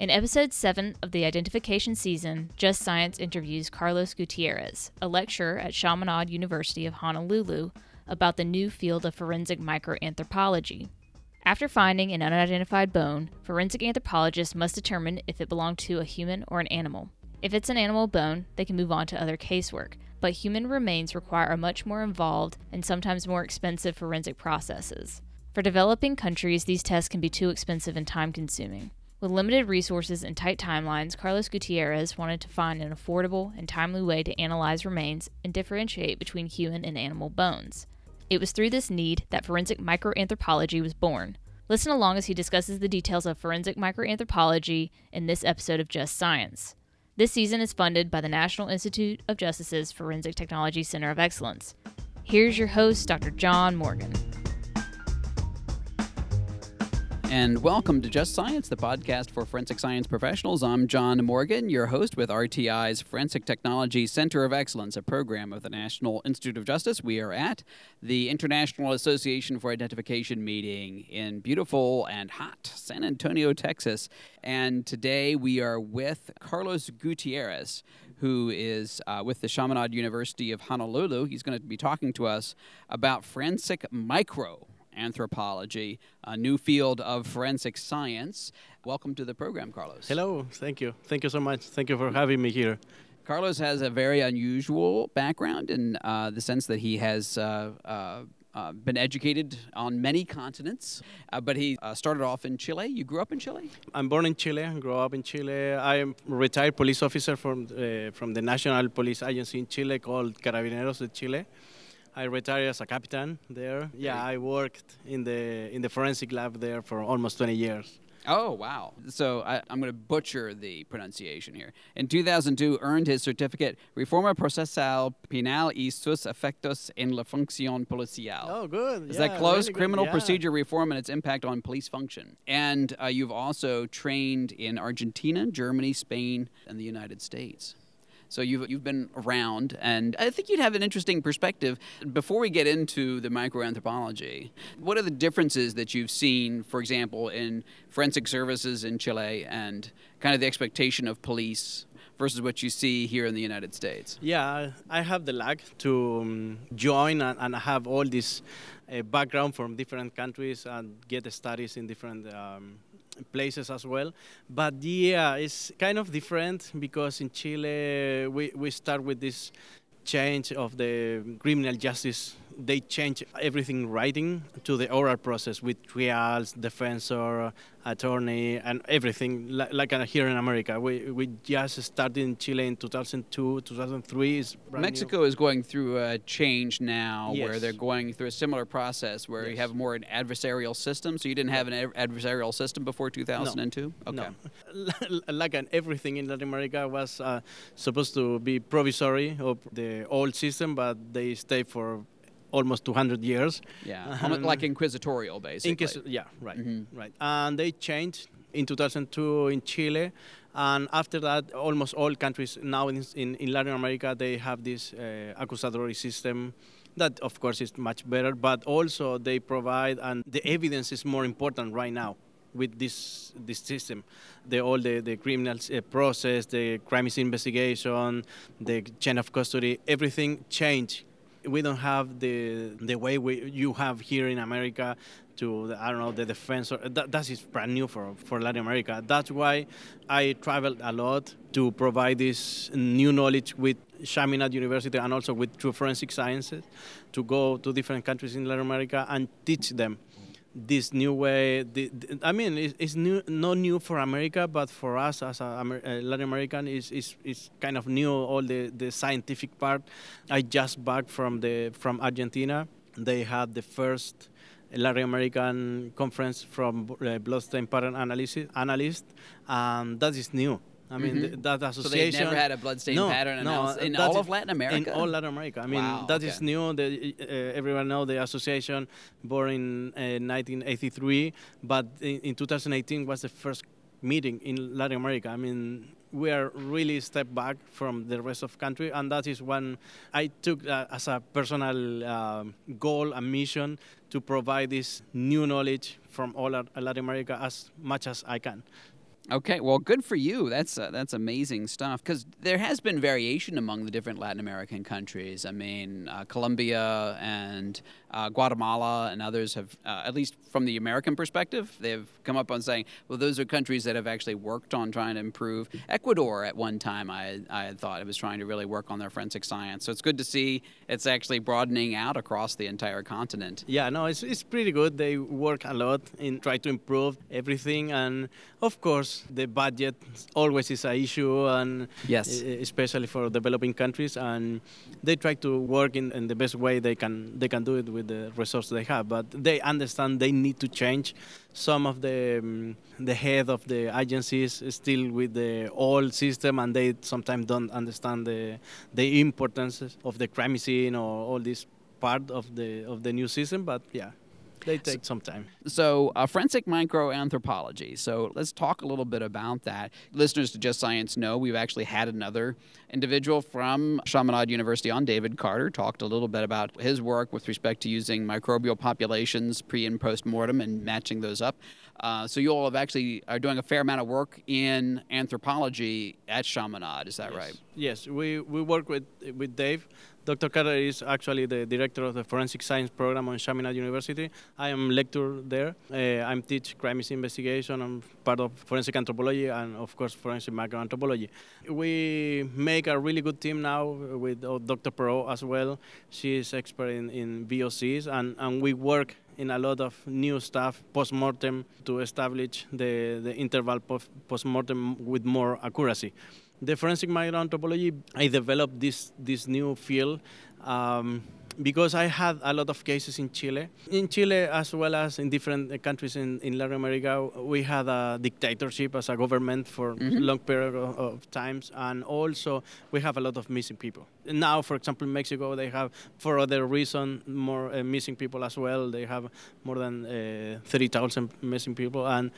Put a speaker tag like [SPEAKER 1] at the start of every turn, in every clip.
[SPEAKER 1] In episode 7 of the identification season, Just Science interviews Carlos Gutierrez, a lecturer at Chaminade University of Honolulu, about the new field of forensic microanthropology. After finding an unidentified bone, forensic anthropologists must determine if it belonged to a human or an animal. If it's an animal bone, they can move on to other casework, but human remains require a much more involved and sometimes more expensive forensic processes. For developing countries, these tests can be too expensive and time consuming. With limited resources and tight timelines, Carlos Gutierrez wanted to find an affordable and timely way to analyze remains and differentiate between human and animal bones. It was through this need that forensic microanthropology was born. Listen along as he discusses the details of forensic microanthropology in this episode of Just Science. This season is funded by the National Institute of Justice's Forensic Technology Center of Excellence. Here's your host, Dr. John Morgan.
[SPEAKER 2] And welcome to Just Science, the podcast for forensic science professionals. I'm John Morgan, your host with RTI's Forensic Technology Center of Excellence, a program of the National Institute of Justice. We are at the International Association for Identification meeting in beautiful and hot San Antonio, Texas. And today we are with Carlos Gutierrez, who is uh, with the Chaminade University of Honolulu. He's going to be talking to us about forensic micro anthropology, a new field of forensic science. Welcome to the program, Carlos.
[SPEAKER 3] Hello, thank you. Thank you so much. Thank you for having me here.
[SPEAKER 2] Carlos has a very unusual background in uh, the sense that he has. Uh, uh, uh been educated on many continents, uh, but he uh, started off in Chile. You grew up in Chile?
[SPEAKER 3] I'm born in Chile, grew up in Chile. I am retired police officer from, from the National Police Agency in Chile called Carabineros de Chile. I retired as a captain there. Yeah, I worked in the in the forensic lab there for almost 20 years.
[SPEAKER 2] Oh wow! So I, am going to butcher the pronunciation here. In 2002, earned his certificate Reforma Procesal Penal y sus efectos en la función policial.
[SPEAKER 3] Oh, good.
[SPEAKER 2] Is
[SPEAKER 3] yeah,
[SPEAKER 2] that close?
[SPEAKER 3] Really
[SPEAKER 2] Criminal
[SPEAKER 3] yeah.
[SPEAKER 2] procedure reform and its impact on police function. And uh, you've also trained in Argentina, Germany, Spain, and the United States. So you've, you've been around, and I think you'd have an interesting perspective. Before we get into the microanthropology, what are the differences that you've seen, for example, in forensic services in Chile and kind of the expectation of police versus what you see here in the United States?
[SPEAKER 3] Yeah, I have the luck to um, join and, and, have all this uh, background from different countries and get studies in different um, places as well. But yeah, it's kind of different because in Chile we, we start with this change of the criminal justice they change everything writing to the oral process with trials, defensor, attorney, and everything like, like here in America. We, we just started in Chile in 2002, 2003.
[SPEAKER 2] Mexico
[SPEAKER 3] new.
[SPEAKER 2] is going through a change now
[SPEAKER 3] yes.
[SPEAKER 2] where they're going through a similar process where yes. you have more an adversarial system. So you didn't have an adversarial system before 2002?
[SPEAKER 3] No. Okay. No. like an, everything in Latin America was uh, supposed to be provisory of the old system, but they stay for almost 200 years.
[SPEAKER 2] Yeah, like inquisitorial, basically. Inquis-
[SPEAKER 3] yeah, right, mm-hmm. right. And they changed in 2002 in Chile, and after that, almost all countries now in, in, in Latin America they have this uh, accusatory system. That of course is much better, but also they provide, and the evidence is more important right now with this this system. The all the the criminal uh, process, the crime investigation, the chain of custody, everything changed we don't have the the way we, you have here in America to I don't know the defense. Or, that, that is brand new for for Latin America. That's why I traveled a lot to provide this new knowledge with Chaminade University and also with True Forensic Sciences to go to different countries in Latin America and teach them this new way. The, the, I mean, it's, it's new, not new for America, but for us as a, a Latin American, is is is kind of new. All the, the scientific part. I just back from the from Argentina. They had the first Latin American conference from uh, bloodstain pattern analysis analyst, and that is new. I mean,
[SPEAKER 2] Mhm.
[SPEAKER 3] th- that
[SPEAKER 2] So they've
[SPEAKER 3] association.
[SPEAKER 2] never had a bloodstain
[SPEAKER 3] no,
[SPEAKER 2] pattern
[SPEAKER 3] no,
[SPEAKER 2] in all of Latin America.
[SPEAKER 3] In all Latin America. I mean,
[SPEAKER 2] Wow,
[SPEAKER 3] that is
[SPEAKER 2] okay.
[SPEAKER 3] new. The, uh, everyone know the association born in uh, 1983, but in, in 2018 was the first meeting in Latin America. I mean, we are really a step back from the rest of country, and that is one I took uh, as a personal um, goal and mission to provide this new knowledge from all Latin America as much as I can.
[SPEAKER 2] Okay, well, good for you. That's uh, that's amazing stuff. Because there has been variation among the different Latin American countries. I mean, uh, Colombia and uh, Guatemala and others have, uh, at least from the American perspective, they've come up on saying, well, those are countries that have actually worked on trying to improve. Ecuador, at one time, I I had thought it was trying to really work on their forensic science. So it's good to see it's actually broadening out across the entire continent.
[SPEAKER 3] Yeah, no, it's, it's pretty good. They work a lot in try to improve everything, and of course, the budget always is an issue, and
[SPEAKER 2] Yes.
[SPEAKER 3] especially for developing countries, and they try to work in, in the best way they can. They can do it with the resources they have, but they understand they need to change. Some of the um, the head of the agencies is still with the old system, and they sometimes don't understand the the importance of the crime scene or all this part of the of the new system. But yeah, they take some time.
[SPEAKER 2] So, uh, forensic microanthropology. So, let's talk a little bit about that. Listeners to Just Science know we've actually had another individual from Chaminade University on, David Carter, talked a little bit about his work with respect to using microbial populations pre and post mortem and matching those up. Uh, so, you all have actually are doing a fair amount of work in anthropology at Chaminade. Is that
[SPEAKER 3] yes.
[SPEAKER 2] right?
[SPEAKER 3] Yes, we, we work with with Dave. Dr. Carter is actually the director of the forensic science program on Chaminade University. I am a lecturer there. Uh, I'm teach crime investigation. I'm part of forensic anthropology and of course forensic microanthropology. We make a really good team now with uh, Dr. Perrault as well. She is expert in, in VOCs and, and we work in a lot of new stuff post-mortem to establish the, the interval post- post-mortem with more accuracy the forensic microanthropology, I developed this this new field um, because I had a lot of cases in Chile. In Chile, as well as in different uh, countries in, in Latin America, we had a dictatorship as a government for
[SPEAKER 2] Mhm.
[SPEAKER 3] long period of, of times, and also we have a lot of missing people. Now, for example, in Mexico, they have, for other reason, more uh, missing people as well. They have more than uh, 30,000 missing people, and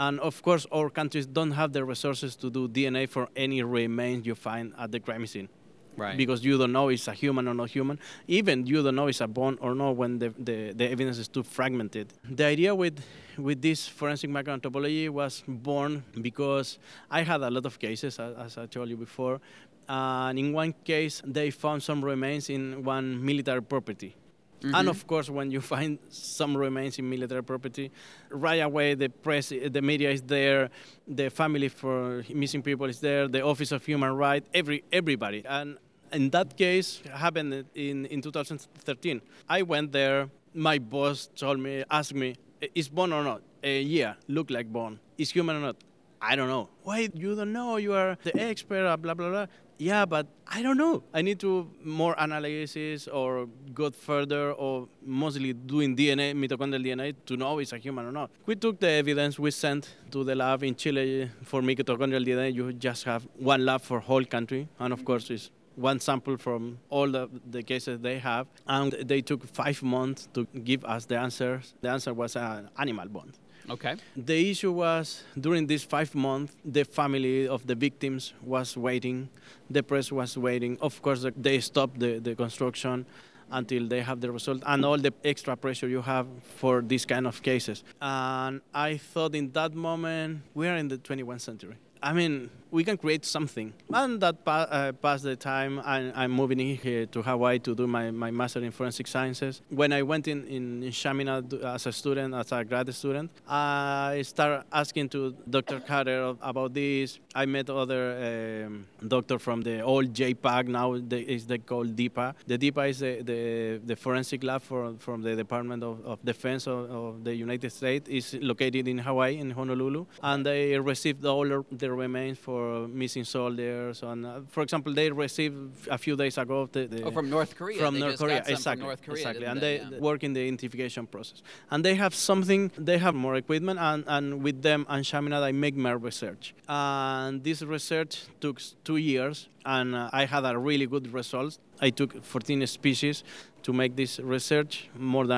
[SPEAKER 3] and of course, our countries don't have the resources to do DNA for any remains you find at the crime scene.
[SPEAKER 2] Right.
[SPEAKER 3] Because you don't know it's a human or not human. Even you don't know it's a bone or not when the, the, the evidence is too fragmented. The idea with, with this forensic microanthropology was born because I had a lot of cases, as, as I told you before. And in one case, they found some remains in one military property.
[SPEAKER 2] Mhm.
[SPEAKER 3] And of course, when you find some remains in military property, right away the press, the media is there, the family for missing people is there, the Office of Human Rights, every everybody. And in that case, happened in in 2013. I went there. My boss told me, asked me, "Is born or not?" Uh, yeah, look like born. Is human or not? I don't know. Why you don't know? You are the expert. Blah blah blah. Yeah, but I don't know. I need to more analysis or go further or mostly doing DNA, mitochondrial DNA to know if it's a human or not. We took the evidence we sent to the lab in Chile for mitochondrial DNA. You just have one lab for whole country, and of course it's one sample from all the, the cases they have, and they took five months to give us the answers. The answer was an animal bond.
[SPEAKER 2] Okay.
[SPEAKER 3] The issue was during these five months, the family of the victims was waiting, the press was waiting. Of course, they stopped the, the construction until they have the result and all the extra pressure you have for these kind of cases. And I thought in that moment, we are in the 21st century. I mean, we can create something. And that pa- uh, passed the time. I, I'm moving in here to Hawaii to do my, my master in forensic sciences. When I went in, in, in Chaminade as a student, as a grad student, I started asking to Dr. Carter about this. I met other um, doctor from the old JPAC, now they, is they called DPAA. The DPAA is the, the, the forensic lab for, from the Department of, of Defense of, of the United States. is located in Hawaii, in Honolulu. And they received all the the remains for missing soldiers. And uh, for example, they received a few days ago the, the
[SPEAKER 2] Oh, from North Korea.
[SPEAKER 3] from North Korea, exactly,
[SPEAKER 2] From North Korea,
[SPEAKER 3] exactly,
[SPEAKER 2] didn't
[SPEAKER 3] and
[SPEAKER 2] they?
[SPEAKER 3] they,
[SPEAKER 2] Yeah.
[SPEAKER 3] work in the identification process. And they have something. They have more equipment, and, and with them and Chaminade, I make my research. And this research took two years, and uh, I had a really good result. I took 14 species to make this research, more than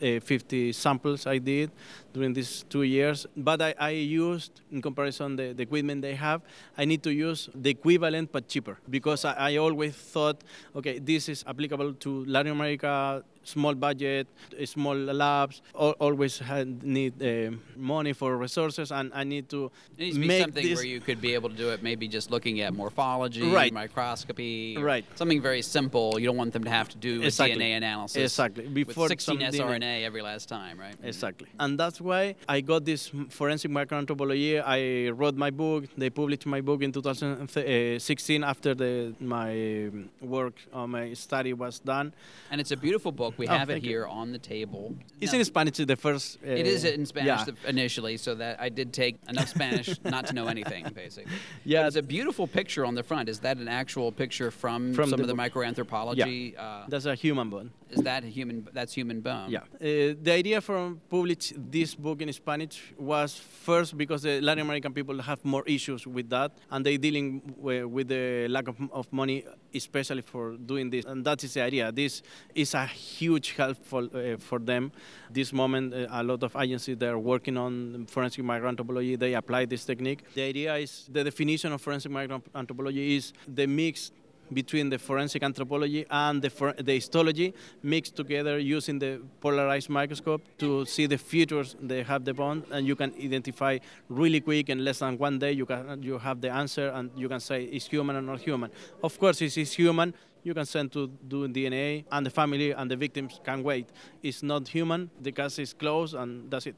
[SPEAKER 3] 150 samples I did during these two years. But I, I used, in comparison, the, the equipment they have, I need to use the equivalent but cheaper because I, I always thought, okay, this is applicable to Latin America, small budget, uh, small labs, al- always had, need uh, money for resources, and I need to
[SPEAKER 2] It needs to be
[SPEAKER 3] make
[SPEAKER 2] something
[SPEAKER 3] this
[SPEAKER 2] where you could be able to do it, maybe just looking at morphology,
[SPEAKER 3] Right.
[SPEAKER 2] microscopy,
[SPEAKER 3] Right.
[SPEAKER 2] Something very simple. You don't want them to have to do a
[SPEAKER 3] Exactly.
[SPEAKER 2] DNA analysis.
[SPEAKER 3] Exactly. Before
[SPEAKER 2] with 16
[SPEAKER 3] some DNA.
[SPEAKER 2] sRNA every last time, right?
[SPEAKER 3] Exactly. And that's I got this forensic microanthropology. I wrote my book. They published my book in 2016 after the, my work, uh, my study was done.
[SPEAKER 2] And it's a beautiful book. We
[SPEAKER 3] Oh,
[SPEAKER 2] have it
[SPEAKER 3] thank you.
[SPEAKER 2] here on the table.
[SPEAKER 3] It's
[SPEAKER 2] Now,
[SPEAKER 3] in Spanish, the first. Uh,
[SPEAKER 2] It is in Spanish
[SPEAKER 3] Yeah.
[SPEAKER 2] initially, so that I did take enough Spanish not to know anything, basically.
[SPEAKER 3] Yeah.
[SPEAKER 2] it's a beautiful picture on the front. Is that an actual picture from,
[SPEAKER 3] From
[SPEAKER 2] some
[SPEAKER 3] the
[SPEAKER 2] of the microanthropology? Uh,
[SPEAKER 3] That's a human bone.
[SPEAKER 2] is that a human? That's human bone.
[SPEAKER 3] Yeah. Uh, the idea from publish this book in Spanish was first because the Latin American people have more issues with that, and they dealing with the lack of, of money, especially for doing this. And that is the idea. This is a huge help for, uh, for them. This moment, uh, a lot of agencies that are working on forensic microanthropology, they apply this technique. The idea is the definition of forensic microanthropology is the mix between the forensic anthropology and the, the histology mixed together using the polarized microscope to see the features they have the bond and you can identify really quick in less than one day you can you have the answer and you can say is human or not human? Of course if it's human you can send to do DNA and the family and the victims can wait. It's not human the case is closed and that's it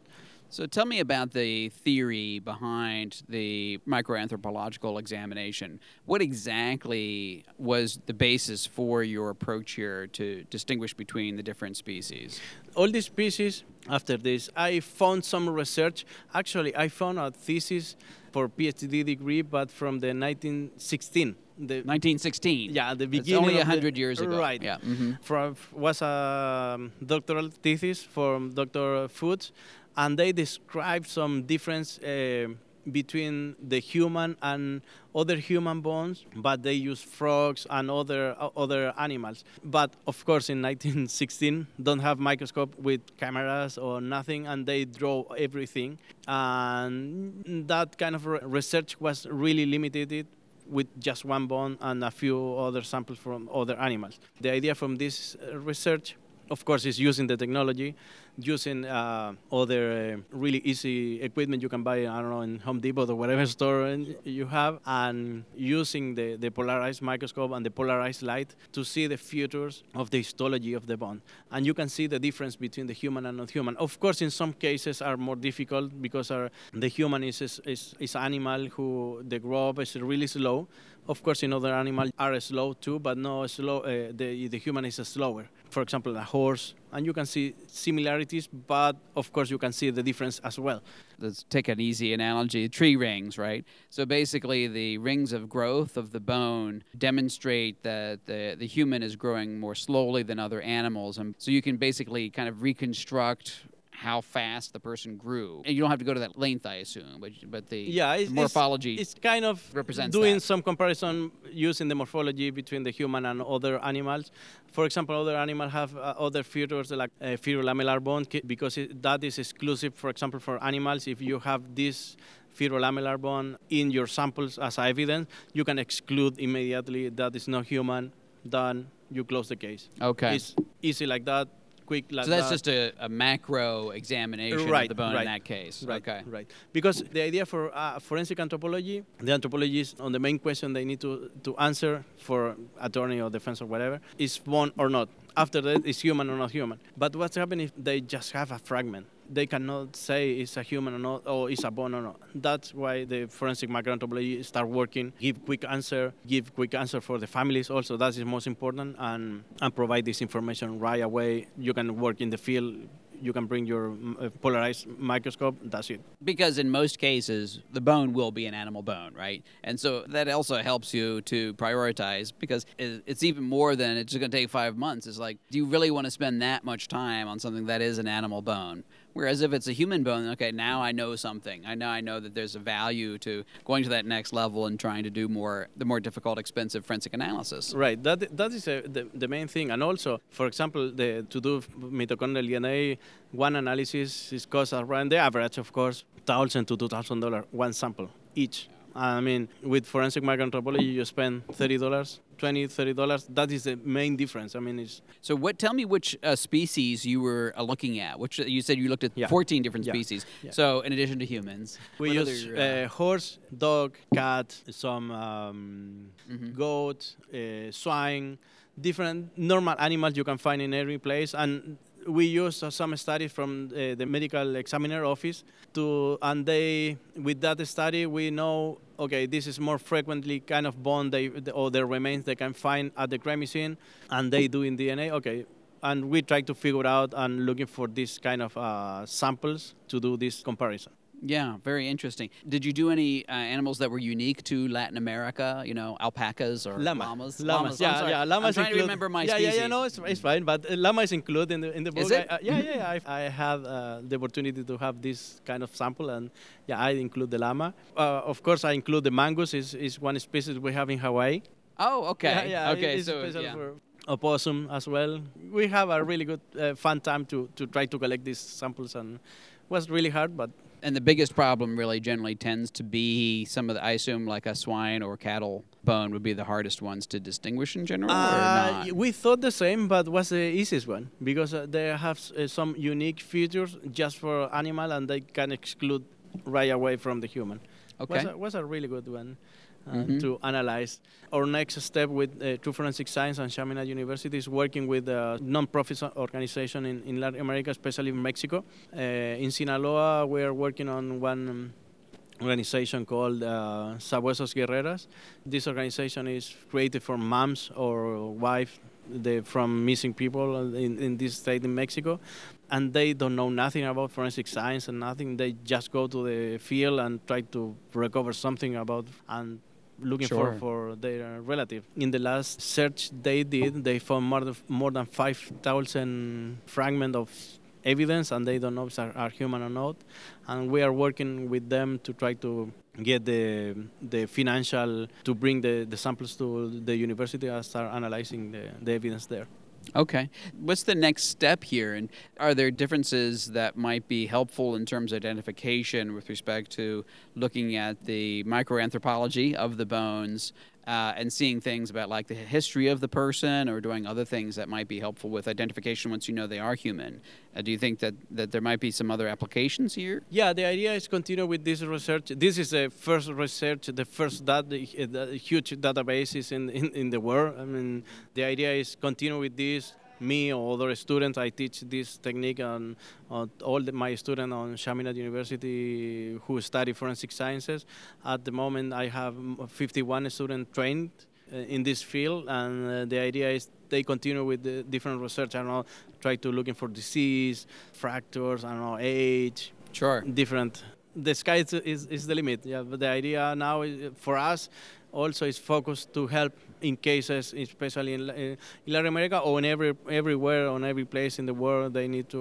[SPEAKER 2] So tell me about the theory behind the microanthropological examination. What exactly was the basis for your approach here to distinguish between the different species?
[SPEAKER 3] all these species after this i found some research actually i found a thesis for phd degree but from the 1916 the
[SPEAKER 2] 1916.
[SPEAKER 3] yeah the
[SPEAKER 2] It's
[SPEAKER 3] beginning
[SPEAKER 2] only
[SPEAKER 3] of the-
[SPEAKER 2] 100 years ago.
[SPEAKER 3] right
[SPEAKER 2] Yeah. hmm
[SPEAKER 3] from was a um, doctoral thesis from dr foods and they describe some difference uh, between the human and other human bones, but they use frogs and other uh, other animals. But of course, in 1916, don't have microscope with cameras or nothing, and they draw everything. And that kind of re- research was really limited with just one bone and a few other samples from other animals. The idea from this uh, research, of course, is using the technology, using uh, other uh, really easy equipment you can buy, I don't know, in Home Depot or whatever store you have, and using the, the polarized microscope and the polarized light to see the features of the histology of the bone. And you can see the difference between the human and non-human. Of course, in some cases are more difficult because our, the human is, is, is, animal who the growth is really slow. Of course, in other animals are slow too, but no slow. Uh, the the human is slower. For example, a horse, and you can see similarities, but of course you can see the difference as well.
[SPEAKER 2] Let's take an easy analogy tree rings, right? So basically, the rings of growth of the bone demonstrate that the, the human is growing more slowly than other animals. And so you can basically kind of reconstruct how fast the person grew. And you don't have to go to that length, I assume, but, but the
[SPEAKER 3] Yeah, it's,
[SPEAKER 2] morphology.
[SPEAKER 3] It's, it's kind of
[SPEAKER 2] represents
[SPEAKER 3] doing
[SPEAKER 2] that.
[SPEAKER 3] some comparison using the morphology between the human and other animals. For example, other animals have uh, other features like uh, fibrolamellar bone because it, that is exclusive. For example, for animals, if you have this fibrolamellar bone in your samples as evidence, you can exclude immediately that is not human. Done. You close the case.
[SPEAKER 2] okay.
[SPEAKER 3] It's easy like that. Quick like
[SPEAKER 2] so that's
[SPEAKER 3] that.
[SPEAKER 2] just a, a macro examination of the bone in that case.
[SPEAKER 3] Right,
[SPEAKER 2] Okay.
[SPEAKER 3] right. Because the idea for uh, forensic anthropology, the anthropologists on the main question they need to, to answer for attorney or defense or whatever is bone or not. After that, is human or not human. But what's happening if they just have a fragment? They cannot say it's a human or not, or it's a bone or not. That's why the forensic microanthropology start working, give quick answer, give quick answer for the families also. That is most important, and and provide this information right away. You can work in the field you can bring your uh, polarized microscope. That's it.
[SPEAKER 2] Because in most cases, the bone will be an animal bone, right? And so that also helps you to prioritize because it's even more than it's going to take five months. It's like, do you really want to spend that much time on something that is an animal bone? Whereas if it's a human bone, okay, now I know something. I know I know that there's a value to going to that next level and trying to do more the more difficult, expensive forensic analysis.
[SPEAKER 3] Right. That that is uh the, the main thing. And also, for example, the to do mitochondrial DNA, one analysis is cost around the average, of course, thousand to two thousand dollar one sample each. I mean, with forensic microanthropology, you spend thirty dollars, 20 30 dollars. That is the main difference. I mean, it's
[SPEAKER 2] So, what? Tell me which uh, species you were uh, looking at. Which you said you looked at
[SPEAKER 3] Yeah.
[SPEAKER 2] 14 different
[SPEAKER 3] Yeah.
[SPEAKER 2] species.
[SPEAKER 3] Yeah.
[SPEAKER 2] So, in addition to humans,
[SPEAKER 3] We use
[SPEAKER 2] other, uh,
[SPEAKER 3] uh, horse, dog, cat, some um,
[SPEAKER 2] Mhm.
[SPEAKER 3] goat, uh, swine, different normal animals you can find in every place. And we use uh, some studies from uh, the medical examiner office to, and they, with that study, we know, okay, this is more frequently kind of bone they, or the remains they can find at the crime scene, and they do in DNA. Okay, and we try to figure out and looking for this kind of uh, samples to do this comparison.
[SPEAKER 2] Yeah, very interesting. Did you do any uh, animals that were unique to Latin America? You know, alpacas or
[SPEAKER 3] Llama.
[SPEAKER 2] llamas?
[SPEAKER 3] Llamas. Yeah, yeah. Llamas
[SPEAKER 2] I'm trying
[SPEAKER 3] include,
[SPEAKER 2] to remember my
[SPEAKER 3] yeah,
[SPEAKER 2] species.
[SPEAKER 3] Yeah, yeah, no, it's, it's fine. But uh, llama is included in the in the book.
[SPEAKER 2] Is it?
[SPEAKER 3] I, uh, yeah, yeah. yeah. I, I had uh, the opportunity to have this kind of sample, and yeah, I include the llama. Uh, of course, I include the mongoose. is is one species we have in Hawaii.
[SPEAKER 2] Oh, okay.
[SPEAKER 3] Yeah, yeah.
[SPEAKER 2] okay,
[SPEAKER 3] it's
[SPEAKER 2] so
[SPEAKER 3] special
[SPEAKER 2] yeah.
[SPEAKER 3] for opossum as well. We have a really good uh, fun time to to try to collect these samples, and was really hard, but
[SPEAKER 2] And the biggest problem really generally tends to be some of the, I assume, like a swine or cattle bone would be the hardest ones to distinguish in general, or
[SPEAKER 3] Uh,
[SPEAKER 2] not?
[SPEAKER 3] we thought the same, but was the easiest one because uh, they have uh, some unique features just for animal, and they can exclude right away from the human.
[SPEAKER 2] okay.
[SPEAKER 3] Was a, was a really good one uh,
[SPEAKER 2] Mhm.
[SPEAKER 3] to analyze. Our next step with uh, True Forensic Science and Chaminade University is working with a non-profit organization in, in Latin America, especially in Mexico. Uh, in Sinaloa, we are working on one. Um, organization called uh, Sabuesos Guerreras. This organization is created for moms or wife the, from missing people in, in this state in Mexico, and they don't know nothing about forensic science and nothing. They just go to the field and try to recover something about and looking
[SPEAKER 2] Sure.
[SPEAKER 3] for, for their relative. In the last search they did, they found more than, more than 5,000 fragments of evidence, and they don't know if are, are human or not. And we are working with them to try to get the the financial to bring the, the samples to the university and start analyzing the, the evidence there.
[SPEAKER 2] Okay. What's the next step here? And are there differences that might be helpful in terms of identification with respect to looking at the microanthropology of the bones uh, and seeing things about like the history of the person or doing other things that might be helpful with identification once you know they are human? Uh, do you think that, that there might be some other applications here?
[SPEAKER 3] Yeah, the idea is continue with this research. This is the first research, the first huge databases in, in in the world. I mean, the idea is continue with this. Me or other students, I teach this technique on, on all the, my students on Chaminade University who study forensic sciences. At the moment, I have 51 students trained uh, in this field, and uh, the idea is they continue with the different research. I don't know, try to looking for disease, fractures, I don't know, age,
[SPEAKER 2] Sure.
[SPEAKER 3] different. The sky is, is, is the limit. Yeah, but the idea now is, for us also is focused to help in cases, especially in, La- in Latin America or in every everywhere on every place in the world. They need to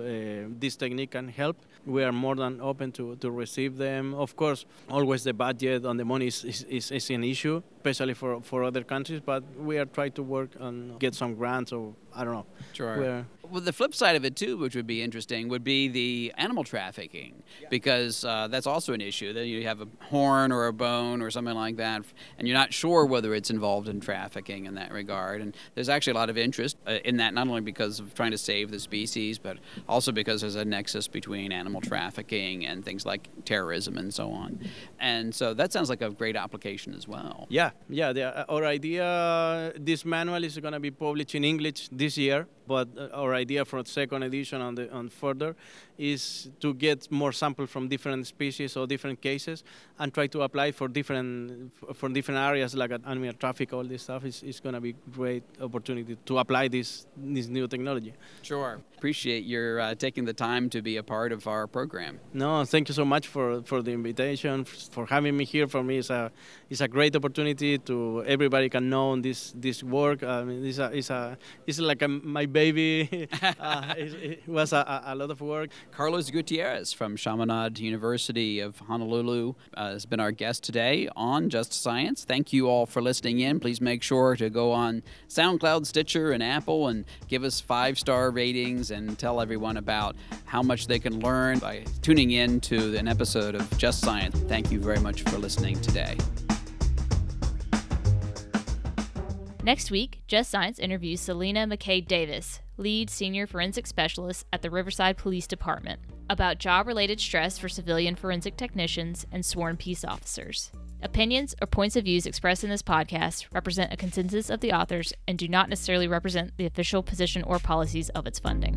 [SPEAKER 3] uh, this technique can help. We are more than open to, to receive them. Of course, always the budget and the money is, is, is, is an issue, especially for, for other countries. But we are trying to work and get some grants or I don't know.
[SPEAKER 2] Sure.
[SPEAKER 3] Where
[SPEAKER 2] Well, the flip side of it too, which would be interesting, would be the animal trafficking, because uh, that's also an issue. That you have a horn or a bone or something like that, and you're not sure whether it's involved in trafficking in that regard. And there's actually a lot of interest uh, in that, not only because of trying to save the species, but also because there's a nexus between animal trafficking and things like terrorism and so on. And so that sounds like a great application as well.
[SPEAKER 3] Yeah, yeah. The, uh, our idea, this manual is going to be published in English this year. But uh, our idea for the second edition and, the, further is to get more sample from different species or different cases and try to apply for different for different areas like animal traffic. All this stuff is, is going to be great opportunity to apply this this new technology.
[SPEAKER 2] Sure. Appreciate your uh, taking the time to be a part of our program.
[SPEAKER 3] No, thank you so much for, for the invitation, for having me here. For me, it's a it's a great opportunity to everybody can know this this work. I mean, it's a it's a it's like a, my baby. uh, it, it, was a, a, lot of work.
[SPEAKER 2] Carlos Gutierrez from Chaminade University of Honolulu uh, has been our guest today on Just Science. Thank you all for listening in. Please make sure to go on SoundCloud, Stitcher, and Apple and give us five star ratings and tell everyone about how much they can learn by tuning in to an episode of Just Science. Thank you very much for listening today.
[SPEAKER 1] Next week, Just Science interviews Selena McKay Davis, lead senior forensic specialist at the Riverside Police Department, about job related stress for civilian forensic technicians and sworn peace officers. Opinions or points of views expressed in this podcast represent a consensus of the authors and do not necessarily represent the official position or policies of its funding.